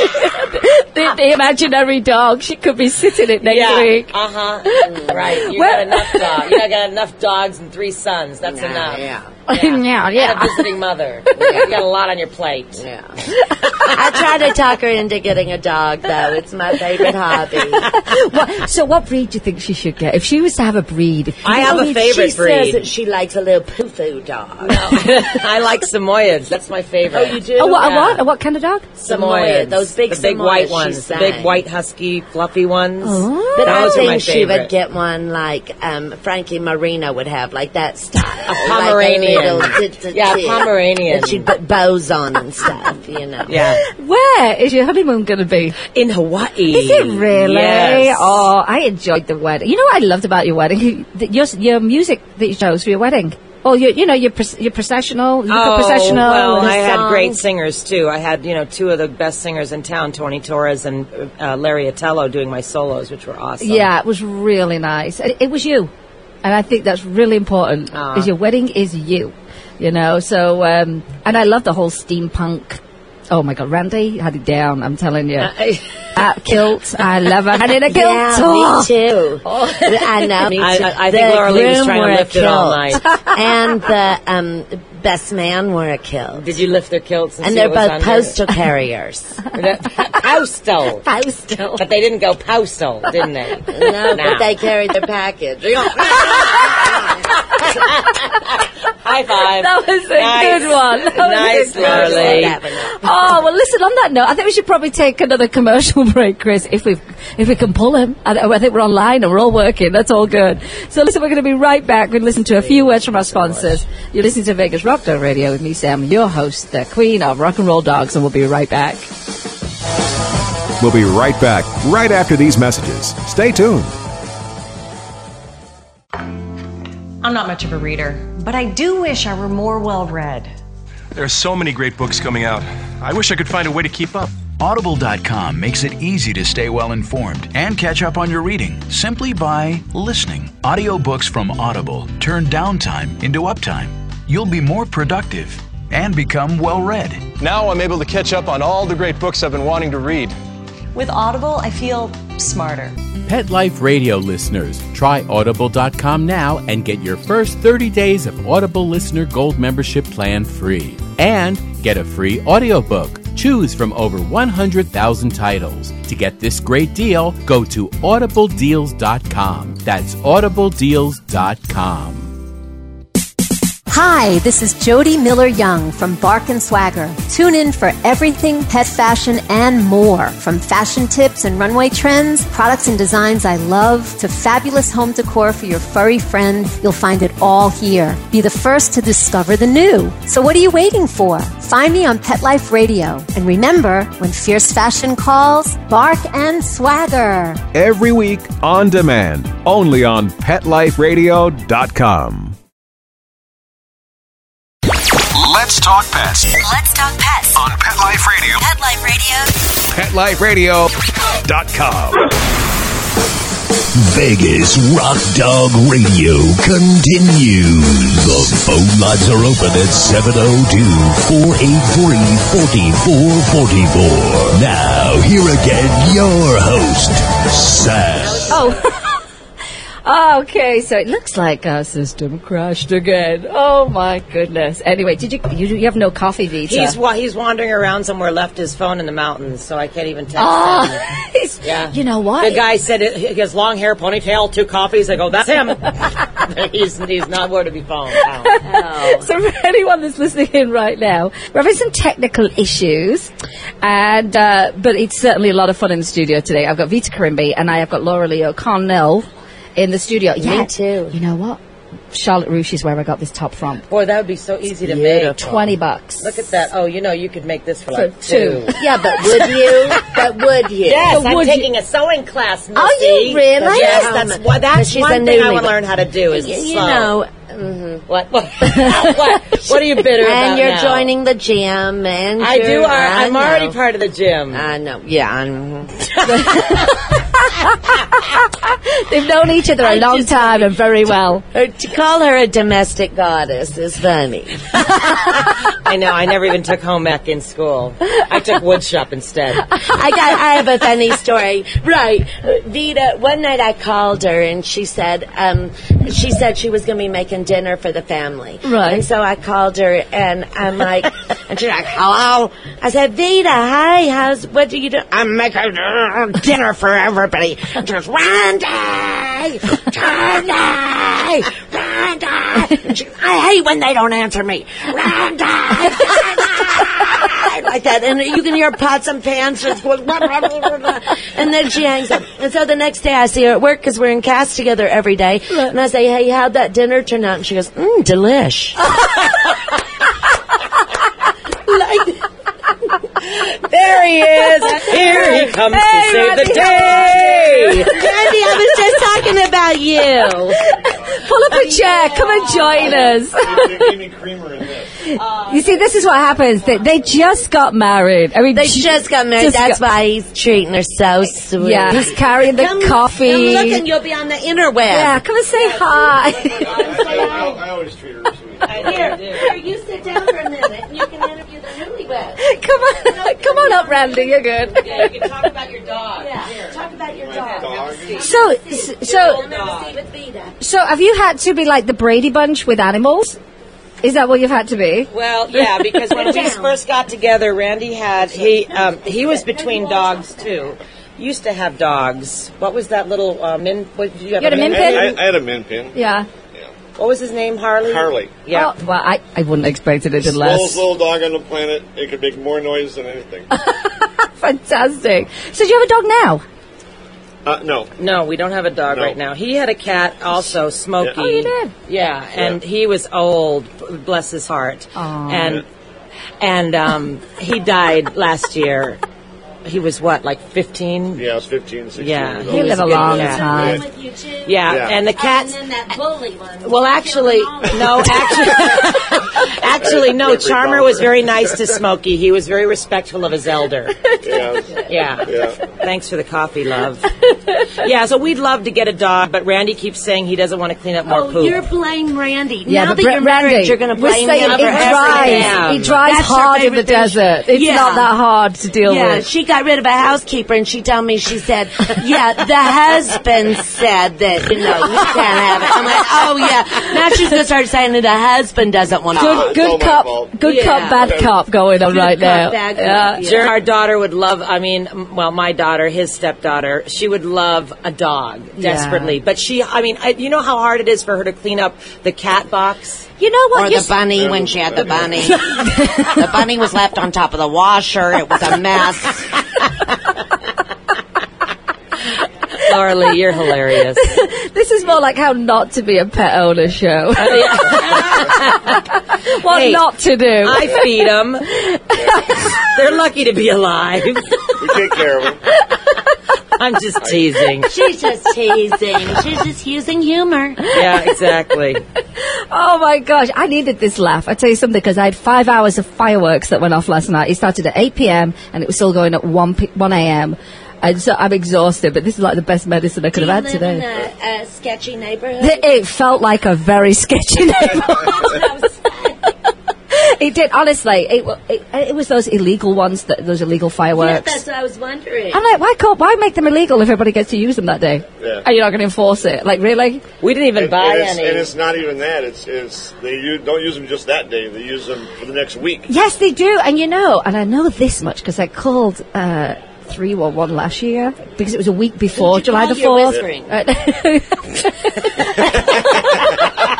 the, the imaginary dog, she could be sitting it next yeah, week. uh huh. Right, you Well- got enough dogs. You got enough dogs and three sons. That's enough. Yeah. *laughs* yeah, And yeah. a visiting mother. *laughs* You got a lot on your plate. Yeah. *laughs* I try to talk her into getting a dog, though. It's my favorite hobby. What, so, what breed do you think she should get? If she was to have a breed, I have a favorite she breed. says that she likes a little poo-poo dog. I like Samoyeds. That's my favorite. Oh, you do? oh, what, a Yeah. what? A what kind of dog? Samoyed, those big the big Samoyeds white she ones, the big white husky fluffy ones. Oh. But I Those are my think she would get one like um, Frankie Moreno would have, like that style. A Pomeranian. Yeah, Pomeranian. That she'd put bows on and stuff, you know. Yeah, Where is your honeymoon going to be? in Hawaii. Is it really? Yes. Oh, I enjoyed the wedding. You know what I loved about your wedding? Your, your music that you chose for your wedding. Oh, you you know your pros- your processional, you Oh, processional. well, and I had great singers too. I had, you know, two of the best singers in town, Tony Torres and uh, Larry Atello, doing my solos, which were awesome. Yeah, it was really nice. It, it was you, and I think that's really important. Ah. Is your wedding is you, you know. So, um, and I love the whole steampunk. Oh my God, Randy had it down. I'm telling you. Uh, *laughs* kilt, I love it. And in a kilt. Yeah, *laughs* Oh. me too. I know. Me too. I- I- I think The Laura Lee was groom trying to lift it all night. and the um, best man wore a kilt. Did you lift their kilts? And, and they're both under? postal *laughs* carriers. *laughs* postal. Postal. But they didn't go postal, didn't they? no, No. but they carried their package. *laughs* High five. That was a Nice. good one. That Nice, good Laura one. Lee. Oh well, listen. On that note, I think we should probably take another commercial break, Chris, if we if we can pull him. I, I think we're online and we're all working. That's all good. So listen, we're going to be right back. We're going to listen to a few words from our sponsors. You're listening to Vegas Rock Dog Radio with me, Sam, your host, the Queen of Rock and Roll Dogs, and we'll be right back. We'll be right back right after these messages. Stay tuned. I'm not much of a reader, but I do wish I were more well read. There are so many great books coming out. I wish I could find a way to keep up. Audible.com makes it easy to stay well informed and catch up on your reading simply by listening. Audiobooks from Audible turn downtime into uptime. You'll be more productive and become well read. Now I'm able to catch up on all the great books I've been wanting to read. With Audible, I feel smarter. Pet Life Radio listeners, try audible.com now and get your first 30 days of Audible Listener Gold membership plan free. And get a free audiobook. Choose from over 100,000 titles. To get this great deal, go to audibledeals.com. That's audibledeals.com. Hi, this is Jody Miller Young from Bark and Swagger. Tune in for everything pet fashion and more. From fashion tips and runway trends, products and designs I love, to fabulous home decor for your furry friend, you'll find it all here. Be the first to discover the new. So what are you waiting for? Find me on Pet Life Radio. And remember, when fierce fashion calls, bark and swagger. Every week on demand, only on PetLifeRadio.com. Let's talk pets Let's talk pets. on Pet Life Radio. Pet Life Radio. PetLifeRadio.com. Vegas Rock Dog Radio continues. The phone lines are open at 702-483-4444. Now, here again, your host, Sam. Oh. *laughs* Okay, so it looks like our system crashed again. Oh my goodness. Anyway, did you you, you have no coffee, Vita? He's wa- he's wandering around somewhere, left his phone in the mountains, so I can't even text Oh, him. *laughs* Yeah. You know what? The guy said it, he has long hair, ponytail, two coffees. I go, that's him. *laughs* *laughs* he's he's nowhere to be found. So for anyone that's listening in right now, we're having some technical issues, and uh, but it's certainly a lot of fun in the studio today. I've got Vita Karimbi and I have got Laura Lee O'Connell in the studio. Yeah, too. You know what? Charlotte Russe is where I got this top from. Boy, that would be so easy to Beautiful. make. Twenty bucks. Look at that. Oh, you know, you could make this for, For like two. two. Yeah, but *laughs* would you? but would you? Yes, But I'm would you- taking a sewing class. Missy. Are you really? Yes, Um, that's why. That's one a thing I want to learn how to do is You, you sew. know, what? What? *laughs* what? What are you bitter about and you're now? joining the gym, and I do. you're- Are, I'm I already part of the gym. I know. Yeah. I'm, *laughs* They've known each other a long time and very well. Call her a domestic goddess is funny. *laughs* I know. I never even took home ec in school. I took woodshop instead. I got. I have a funny story. Right, Vita. One night I called her and she said, um, she said she was going to be making dinner for the family. Right. And so I called her and I'm like, and she's like, hello. I said, Vita, hi. How's what do you do? I'm making uh, dinner for everybody. Just she goes, Randy, Randy, She, *laughs* I hate when they don't answer me. Randy. *laughs* like that, and you can hear pots and pans just blah, blah, blah. and then she hangs up. And so the next day I see her at work because we're in cast together every day, and I say, "Hey, how'd that dinner turn out?" And she goes, "Mmm, delish." *laughs* There he is. Here he comes to save the day. Randy, I was just talking about you. Pull up a chair. Come and join us. Amy Creamer in this. *laughs* You see, this is what happens. They, they just got married. I mean, They just got married. just That's got- why he's treating her so sweet. Yeah, he's carrying the Come- coffee. Come look, and you'll be on the interweb. Yeah, come and say hi. I, *laughs* I always treat her sweet. Here, here, you sit down for a minute, and you can interview the *laughs* come on, *laughs* come on up, Randy. You're good. *laughs* Yeah, you can talk about your dog. Yeah, talk about your dog. Dog. So, so, Never see with Vita. so, have you had to be like the Brady Bunch with animals? Is that what you've had to be? Well, yeah, because when we first got together, Randy had he um, he was between dogs too. Used to have dogs. What was that little uh, min? What, did you have You had a min pin? I, I had a min pin. Yeah. What was his name? Harley. Harley. Yeah. Oh, well, I, I wouldn't expect it Smallest unless. little dog on the planet. It could make more noise than anything. *laughs* Fantastic. So, do you have a dog now? Uh, no. No, we don't have a dog No. right now. He had a cat also, Smokey. Yeah. Oh, you did? Yeah, and he was old, bless his heart. Aww. And and um, he died last year. He was what, like 15? Yeah, I was 15, 16 Yeah, years he old. You live a a long cat. time. With you too. Yeah, Yeah. and the oh, cats. And then that bully one. Well, actually, no, actually, *laughs* actually, no. Jeffrey Charmer was very nice to Smokey. He was very respectful of his elder. Yeah. Yeah. Yeah. Thanks for the coffee, love. yeah, so we'd love to get a dog, but Randy keeps saying he doesn't want to clean up more Oh, poop. you're blame Randy. Yeah, now but that Bra- you're married, Randy, you're going to we're blame saying him it for everything. dries. It dries That's your hard in the favorite thing. desert. It's Yeah. not that hard to deal Yeah, with. she got rid of a housekeeper, and she told me she said, "Yeah, the husband said that you know you can't have it." I'm like, "Oh yeah." Now she's gonna start saying that the husband doesn't want to. Good, it's good cup, good Yeah. cop, bad cup going on Good right cop, now. bad cop, Yeah. yeah. Our daughter would love. I mean, well, my daughter, his stepdaughter, she would love a dog desperately. But she, I mean, I, you know how hard it is for her to clean up the cat box. You know what? Or You the bunny when she had the bunny. *laughs* the bunny was left on top of the washer. It was a mess. *laughs* *laughs* Laura you're hilarious. *laughs* This is more like how not to be a pet owner show. *laughs* what Hey, not to do. I feed them. They're lucky to be alive. We take care of them. I'm just teasing. *laughs* She's just teasing. She's just using humor. Yeah, exactly. *laughs* oh my gosh, I needed this laugh. I tell you something because I had five hours of fireworks that went off last night. It started at 8 p.m. and it was still going at 1 p- 1 a.m. And so I'm exhausted, but this is like the best medicine I could have had Do you live today. in a, a sketchy neighborhood? It it felt like a very sketchy *laughs* neighborhood. *laughs* it did, honestly. It, it, it was those illegal ones, that, those illegal fireworks. yeah, fireworks. that's what I was wondering. I'm like, why can't, why make them illegal if everybody gets to use them that day? Yeah. Are you not going to enforce it? Like, really? We didn't even And, buy and, any. and it's not even that. It's, it's they use, don't use them just that day. They use them for the next week. Yes, they do. And you know, and I know this much because I called uh, 311 last year because it was a week before July the 4th. *laughs* *laughs*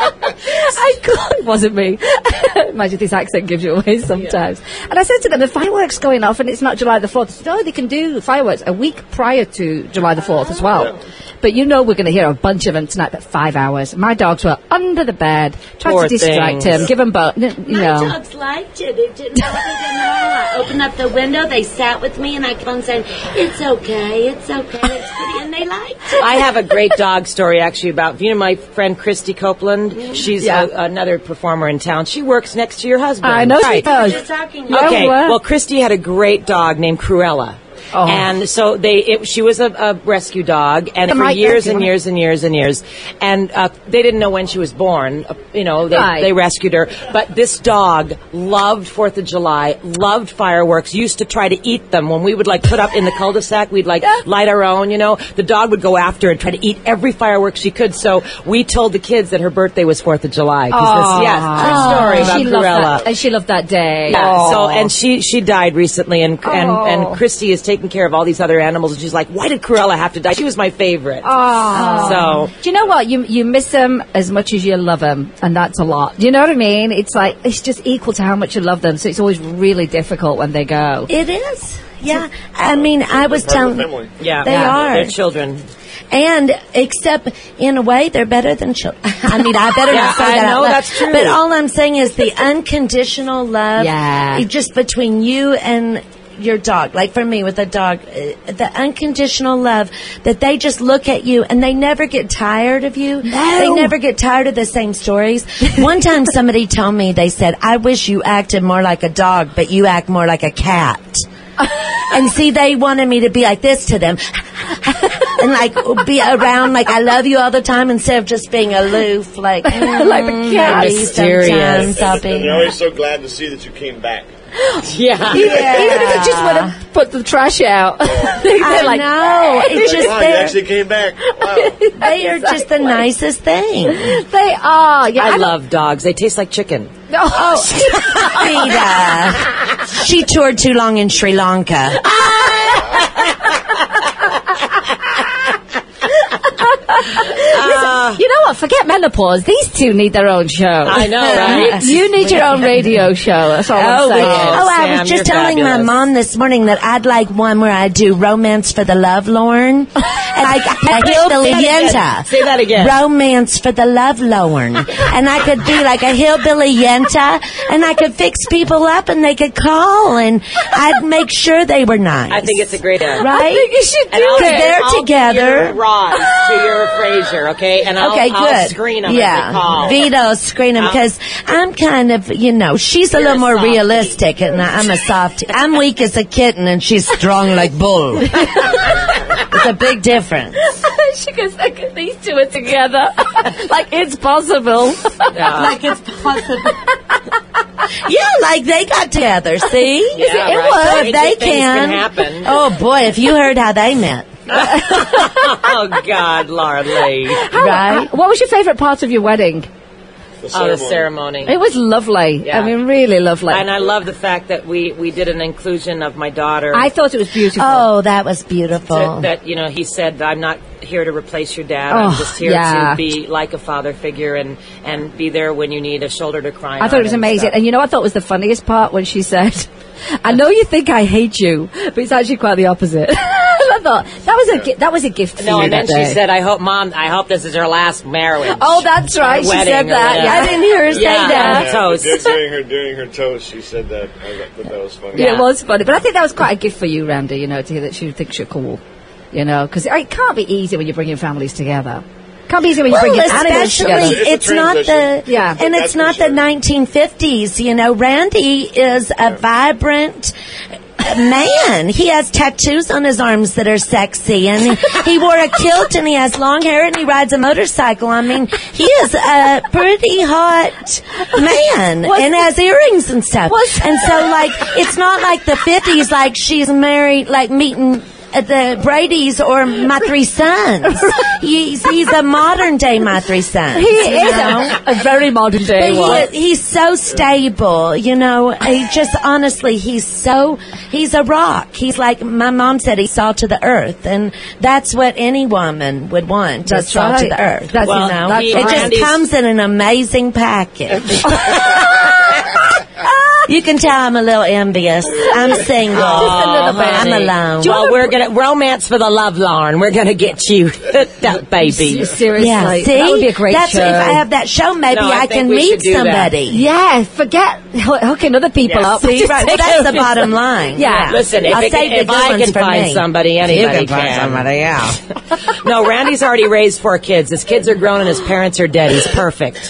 I it *laughs* wasn't me. *laughs* Imagine this accent gives you away sometimes. And I said to them, the fireworks going off and it's not July the 4th. They said, oh, they can do fireworks a week prior to July the 4th as well. Oh. But you know we're going to hear a bunch of them tonight. But five hours. My dogs were under the bed, trying Poor to distract things. him, give him both. You My know. dogs liked it. They didn't bother them at all. I opened up the window. They sat with me, and I kept on saying, "It's okay. It's okay. It's pretty," and they liked it. I have a great dog story actually about you know my friend Christy Copeland. She's Yeah. a, another performer in town. She works next to your husband. I know she Right. does. You're talking. Yeah, Okay. Well, Christy had a great dog named Cruella. Oh. And so they, it, she was a, a rescue dog, and The for years and years and years and years, and uh, they didn't know when she was born. Uh, you know, they, Right. they rescued her. But this dog loved Fourth of July, loved fireworks, used to try to eat them. When we would like put up in the cul-de-sac, we'd like light our own. You know, the dog would go after and try to eat every firework she could. So we told the kids that her birthday was Fourth of July. this, yes, true story about she loved Cruella. that, and she loved that day. Yeah. So and she she died recently, and and Oh. and Christy is taking care of all these other animals, and she's like, why did Cruella have to die? She was my favorite. Oh. So Do you know what? You you miss them as much as you love them, and that's a lot. Do you know what I mean? It's like it's just equal to how much you love them. So it's always really difficult when they go. It is. Yeah. I mean, I was telling. the yeah, They yeah, are. They're children. And except in a way, they're better than children. *laughs* I mean, I better Yeah, not say I that. out know, loud. that's true. But all I'm saying is the unconditional love, Yeah. just between you and your dog. Like for me with a dog, uh, the unconditional love that they just look at you and they never get tired of you. They never get tired of the same stories. *laughs* One time somebody told me, they said, I wish you acted more like a dog, but you act more like a cat. *laughs* and see, they wanted me to be like this to them. *laughs* and like be around like I love you all the time instead of just being aloof like mm, Like the cat. maybe Mysterious. sometimes I'll And, and be they're always so glad to see that you came back. *laughs* Yeah. Even, even if they just want to put the trash out, *laughs* they're I like, know it's Like, just wow, they're, actually came back. Wow. *laughs* they are just the nicest thing they are. Yeah, I don't- love dogs. They taste like chicken. Oh, Rita. she toured too long in Sri Lanka you know what? Forget menopause. These two need their own show. I know, *laughs* right? you need your own radio show. That's all I'm Oh, saying. oh, I was just telling my mom this morning that I'd like one where I do romance for the lovelorn. *laughs* and like a hillbilly yenta. Say that again. Romance for the lovelorn. and I could be like a hillbilly yenta and I could fix people up and they could call and I'd make sure they were nice. I think it's a great idea. Right? I think you should do it. Because they're I'll be together. Your Roz to your Frasier, okay? And I'll, okay, good. I'll screen them yeah, as they call. Vito screen them because I'm kind of, you know, she's a You're little a more softie. realistic, and I'm a softie. I'm weak as a kitten, and she's strong like bull. *laughs* it's a big difference. *laughs* she goes, look at these two are together. *laughs* like it's possible. Like it's possible. yeah, like they got together. See, Yeah, it right. was. Crazy They can. can happen. Oh boy, if you heard how they met, *laughs* oh God, Laura Lee. right? What was your favourite part of your wedding? The Oh, the ceremony. ceremony. It was lovely. Yeah. I mean, really lovely. And I love the fact that we, we did an inclusion of my daughter. I thought it was beautiful. Oh, that was beautiful. that, that you know he said I'm not here to replace your dad. Oh, I'm just here yeah. to be like a father figure and and be there when you need a shoulder to cry. I thought it was and amazing. stuff. And you know I thought it was the funniest part when she said, *laughs* I know you think I hate you, but it's actually quite the opposite. *laughs* I thought that was a gi- that was a gift no, you and then she said, "I hope, mom, I hope this is her last marriage." Oh, that's right. Or She said that. Yeah, I didn't hear her say Yeah, that. yeah. toast. During, during her during her toast, she said that. I thought that was funny. Yeah, it was funny, but I think that was quite a gift for you, Randy. You know, to hear that she thinks you're cool. You know, because it can't be easy when you're bringing families together. Can't be easy when you're Well, bringing animals especially together. It's a it's not the. Yeah. and it's not sure. the 1950s. You know, Randy is a vibrant man. He has tattoos on his arms that are sexy, and he wore a kilt, and he has long hair, and he rides a motorcycle. I mean, he is a pretty hot man, Was- and has earrings and stuff. And so, like, it's not like the 50s, like she's married, like meeting. At The Brady's or my three sons. *laughs* He's he's a modern day my three sons. He is a, a very modern day one. he, he's so stable, you know. He just honestly, he's so he's a rock. He's like my mom said, he's salt to the earth, and that's what any woman would want. That's is salt to the earth. That's- you know, he- it just comes in an amazing package. *laughs* *laughs* You can tell I'm a little envious. I'm *laughs* single. Just a little bit. I'm alone. Well, we're gonna romance for the lovelorn. We're gonna get you *laughs* hooked up, baby. *laughs* Seriously, Yeah, see? that would be a great That's show. if I have that show, maybe No, I I, can meet do that. somebody. Yeah, forget hooking other people Yeah, up. See, right, well, that's the bottom line. Yeah. Listen, if, I'll it, save the if good I can find me. somebody, anybody can. yeah. No, Randy's already raised four kids. His kids are grown and his parents are dead. He's perfect.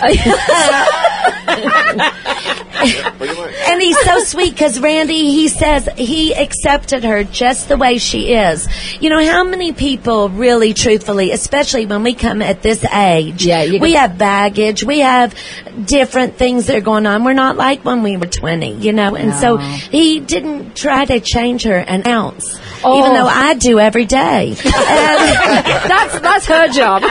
And he's so sweet because Randy, he says he accepted her just the way she is. You know, how many people really, truthfully, especially when we come at this age, Yeah, we can- have baggage, we have different things that are going on. We're not like when we were 20, you know, and so he didn't try to change her an ounce, Oh. even though oh. I do every day. *laughs* And- that's that's her job.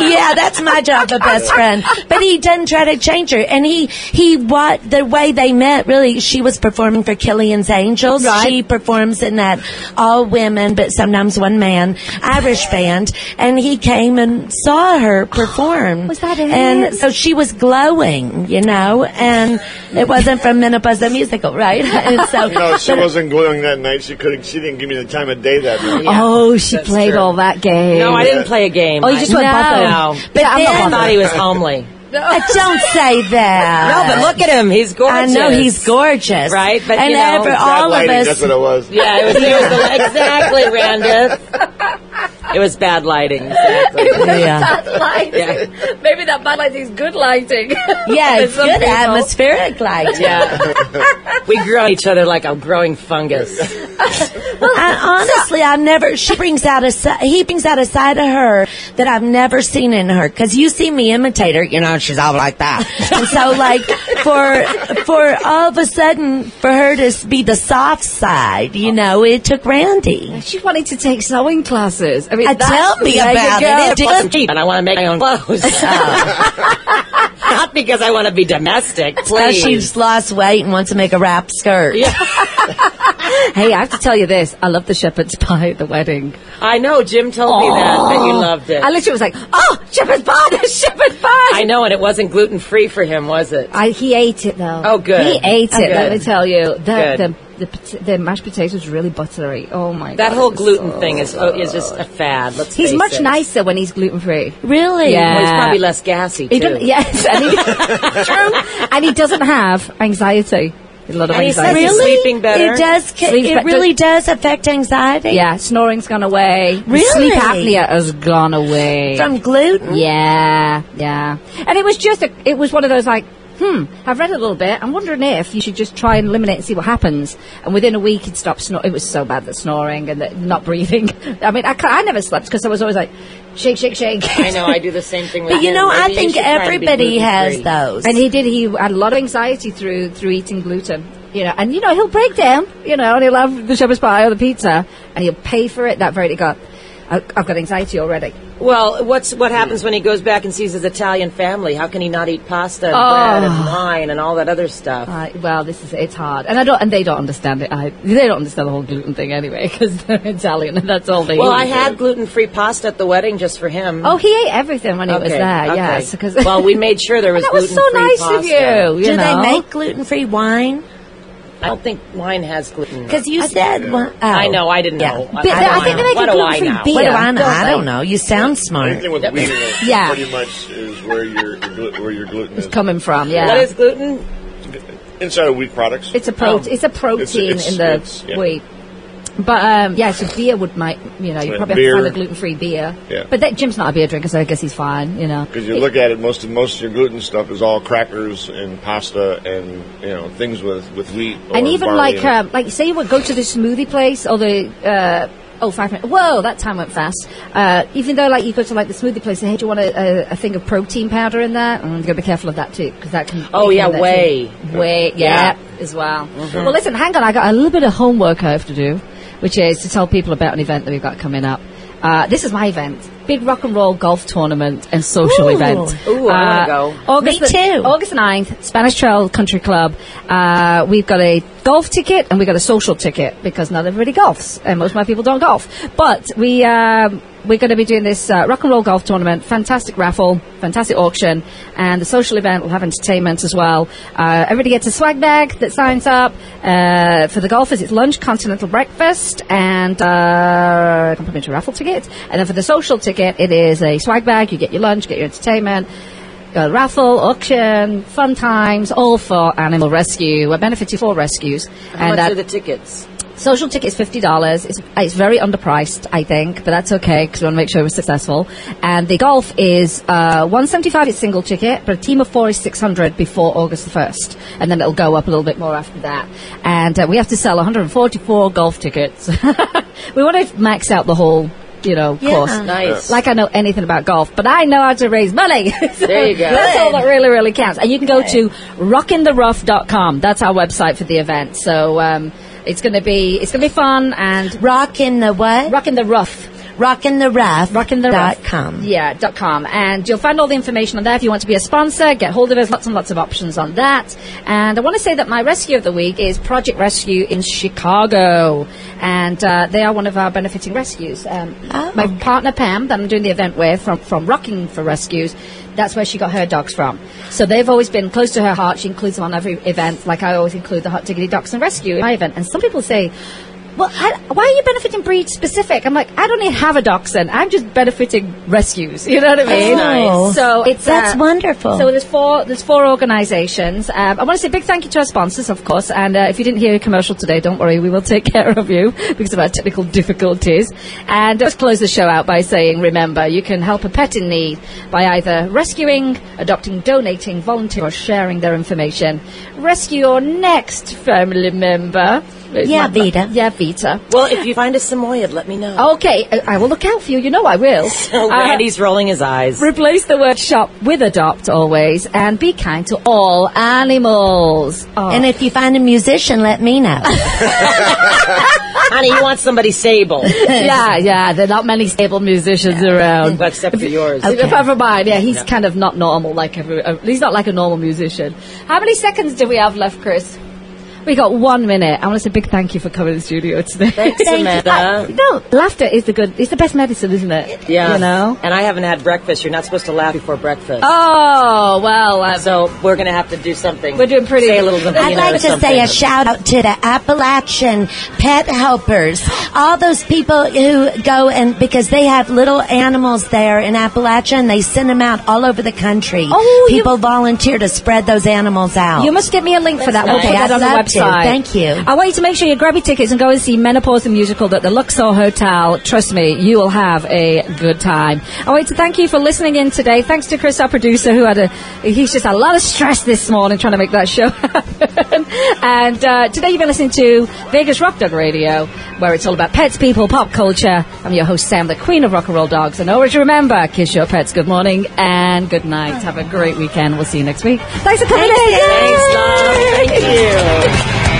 yeah, that's my job, a best friend. But he doesn't try to change her, and he he what the way they met. Really, she was performing for Killian's Angels. Right. She performs in that all women, but sometimes one man Irish band, and he came and saw her perform. *gasps* Was that it? And so she was glowing, you know, and it wasn't from Menopause the musical, right? *laughs* And so No, she but- wasn't glowing that night. She couldn't. She didn't give me the time of day that night. oh, she That's played true. all that game. No, I didn't play a game. Oh, you just I, went bothered. No, But Yeah, I'm then- I thought he was homely. Uh, don't say that. No, but look at him. He's gorgeous. I gorgeous. know he's gorgeous, Right, but, and you know, ever, bad all of us. That's what it was. Yeah, it was, it was the, exactly, Randith. It was bad lighting. Exactly. Yeah. Bad lighting. Yeah. Maybe that bad lighting is good lighting. Yeah, *laughs* it's some good people. atmospheric light. Yeah. we grew on each other like a growing fungus. *laughs* I, honestly, I've never. She brings out a. si- He brings out a side of her that I've never seen in her. Because you see me imitate her, you know, she's all like that. *laughs* and so, like for for all of a sudden for her to be the soft side, you know, it took Randy. She wanted to take sewing classes. I mean, Uh, tell me about it. It Plus did- cheap, and I want to make my own clothes. *laughs* *laughs* Not because I want to be domestic. So Please. she's lost weight and wants to make a wrap skirt. Hey, I have to tell you this. I love the shepherd's pie at the wedding. I know. Jim told me that that you loved it. I literally was like, "Oh, shepherd's pie! There's shepherd's pie!" I know, and it wasn't gluten free for him, was it? I, he ate it though. Oh, good. He ate oh, it. Good. Let me tell you, the Good. the the, the mashed potatoes really buttery. Oh my god, That whole gluten so thing is oh, is just a fad. Let's He's face much it. nicer when he's gluten free. Really? Yeah. Well, he's probably less gassy too. He. Yes, and he, *laughs* *laughs* true. And he doesn't have anxiety. A lot of And he says anxiety. he's sleeping better. It does. Sleeps It really does affect anxiety. Yeah, snoring's gone away. The Really? Sleep apnea has gone away. From gluten. Yeah, yeah. And it was just, a, it was one of those like, hmm, I've read a little bit. I'm wondering if you should just try and eliminate and see what happens. And within a week, he'd stop snoring. It was so bad that snoring and that not breathing. *laughs* I mean, I, I never slept because I was always like, shake, shake, shake. I know. I do the same thing *laughs* with. But you him. know, I Maybe you think should try and be everybody has those. And he did. He had a lot of anxiety through through eating gluten. You know, and you know he'll break down. You know, and he'll have the shepherd's pie or the pizza, and he'll pay for it. That very got. I- I've got anxiety already. Well, what's what happens when he goes back and sees his Italian family? How can he not eat pasta and Oh. bread and wine and all that other stuff? Uh, well, this is it's hard, and I don't, and they don't understand it. I, they don't understand the whole gluten thing anyway because *laughs* they're Italian, and that's all they. well, eat. I had gluten-free pasta at the wedding just for him. Oh, he ate everything when he was Okay, there. okay. Yes, because well, we made sure there *laughs* was that was so nice pasta. of you. you Do know? they make gluten-free wine? I don't think wine has gluten. Because you said. Well, oh. I know. I didn't Yeah. know. But I, I don't think they know. make what a do I gluten-free beer. What do I know? don't I don't know. You sound smart. Anything with wheat in it, Yeah. pretty much is where your where your gluten is. coming from. Yeah, What is gluten? Inside of wheat products. It's a protein. Um, it's a protein It's- in the yeah. wheat. But um, yeah, so beer would might you know you Yeah, probably beer. have to find a gluten free beer. Yeah. But that, Jim's not a beer drinker, so I guess he's fine. You know. Because you look at it, most of most of your gluten stuff is all crackers and pasta and you know things with with wheat. Or and even like in um, like say you would go to the smoothie place or the uh, oh five minutes. Whoa, that time went fast. Uh, even though like you go to like the smoothie place, say, hey, do you want a, a, a thing of protein powder in there? And you got to be careful of that too because that can. Oh, yeah, can do that whey. whey, yeah, as well. Well, listen, hang on, I got a little bit of homework I have to do, which is to tell people about an event that we've got coming up. Uh, this is my event. Big rock and roll golf tournament and social Ooh. event. Ooh, I Uh, go. August Me too. August 9th, Spanish Trail Country Club. Uh, we've got a golf ticket and we've got a social ticket because not everybody golfs and most of my people don't golf. But we, um, we're going to be doing this uh, rock and roll golf tournament. Fantastic raffle, fantastic auction, and the social event will have entertainment as well. Uh, everybody gets a swag bag that signs up. Uh, for the golfers, it's lunch, continental breakfast, and uh, a complimentary raffle ticket. And then for the social ticket, it is a swag bag. You get your lunch, get your entertainment. Uh, raffle, auction, fun times, all for animal rescue. We're benefiting for rescues. How and much are the tickets? Social ticket is fifty dollars. It's it's very underpriced, I think, but that's okay because we want to make sure we're successful. And the golf is uh, one seventy five. It's single ticket, but a team of four is six hundred before August the first, and then it'll go up a little bit more after that. And uh, we have to sell one hundred and forty four golf tickets. *laughs* we want to max out the whole. You know, Yeah. course. Nice. Like I know anything about golf, but I know how to raise money. *laughs* So There you go. That's all that really, really counts. And you can go to rockintherough.com. That's our website for the event. So um, it's going to be it's going to be fun and rock in the what? Rock in the rough. Rock in the rough. Rock in the dot rough. com. Yeah, dot com. And you'll find all the information on there if you want to be a sponsor. Get hold of us. Lots and lots of options on that. And I want to say that my rescue of the week is Project Rescue in Chicago. And uh, they are one of our benefiting rescues. Um, My partner Pam, that I'm doing the event with from, from Rocking for Rescues, that's where she got her dogs from. So they've always been close to her heart. She includes them on every event, like I always include the Hot Diggity Dogs and Rescue in my event. And some people say, well, I, why are you benefiting breed specific? I'm like, I don't even have a dachshund. I'm just benefiting rescues. You know what I mean? nice. So it's That's uh, wonderful. So there's four. There's four organisations. Um, I want to say a big thank you to our sponsors, of course. And uh, if you didn't hear a commercial today, don't worry, we will take *laughs* care of you because of our technical difficulties. And let's close the show out by saying, remember, you can help a pet in need by either rescuing, adopting, donating, volunteering, or sharing their information. Rescue your next family member. Yeah, Vita. Yeah, Vita. Well, if you find a Samoyed, let me know. Okay, I I will look out for you. You know I will. *laughs* So Uh, Randy's rolling his eyes. Replace the word shop with adopt always and be kind to all animals. Oh. And if you find a musician, let me know. *laughs* *laughs* Honey, you want somebody sable. yeah, yeah, there are not many stable musicians around. Well, except for yours. Apart from mine, yeah, he's Yeah. kind of not normal like every, uh, he's not like a normal musician. How many seconds do we have left, Chris? We got one minute. I want to say a big thank you for coming to the studio today. Thanks, Thank you. I- no, laughter is the good, it's the best medicine, isn't it? Yeah. You know? And I haven't had breakfast. You're not supposed to laugh before breakfast. Oh, well, uh, So we're going to have to do something. We're doing pretty- Say a little bit. I'd like to say a shout out to the Appalachian pet helpers. All those people who go and because they have little animals there in Appalachia and they send them out all over the country. Oh, you- people volunteer to spread those animals out. You must get me a link for that. We'll Okay, put that I'd on the love Thank you. I want you to make sure you grab your tickets and go and see Menopause the Musical at the Luxor Hotel. Trust me, you will have a good time. I want to thank you for listening in today. Thanks to Chris, our producer, who had a, he's just had a lot of stress this morning trying to make that show *laughs* happen. and uh, today you've been listening to Vegas Rock Dog Radio, where it's all about pets, people, pop culture. I'm your host, Sam, the queen of rock and roll dogs. And always remember, kiss your pets good morning and good night. Have a great weekend. We'll see you next week. Thanks for coming in. Thanks, love. Thank you.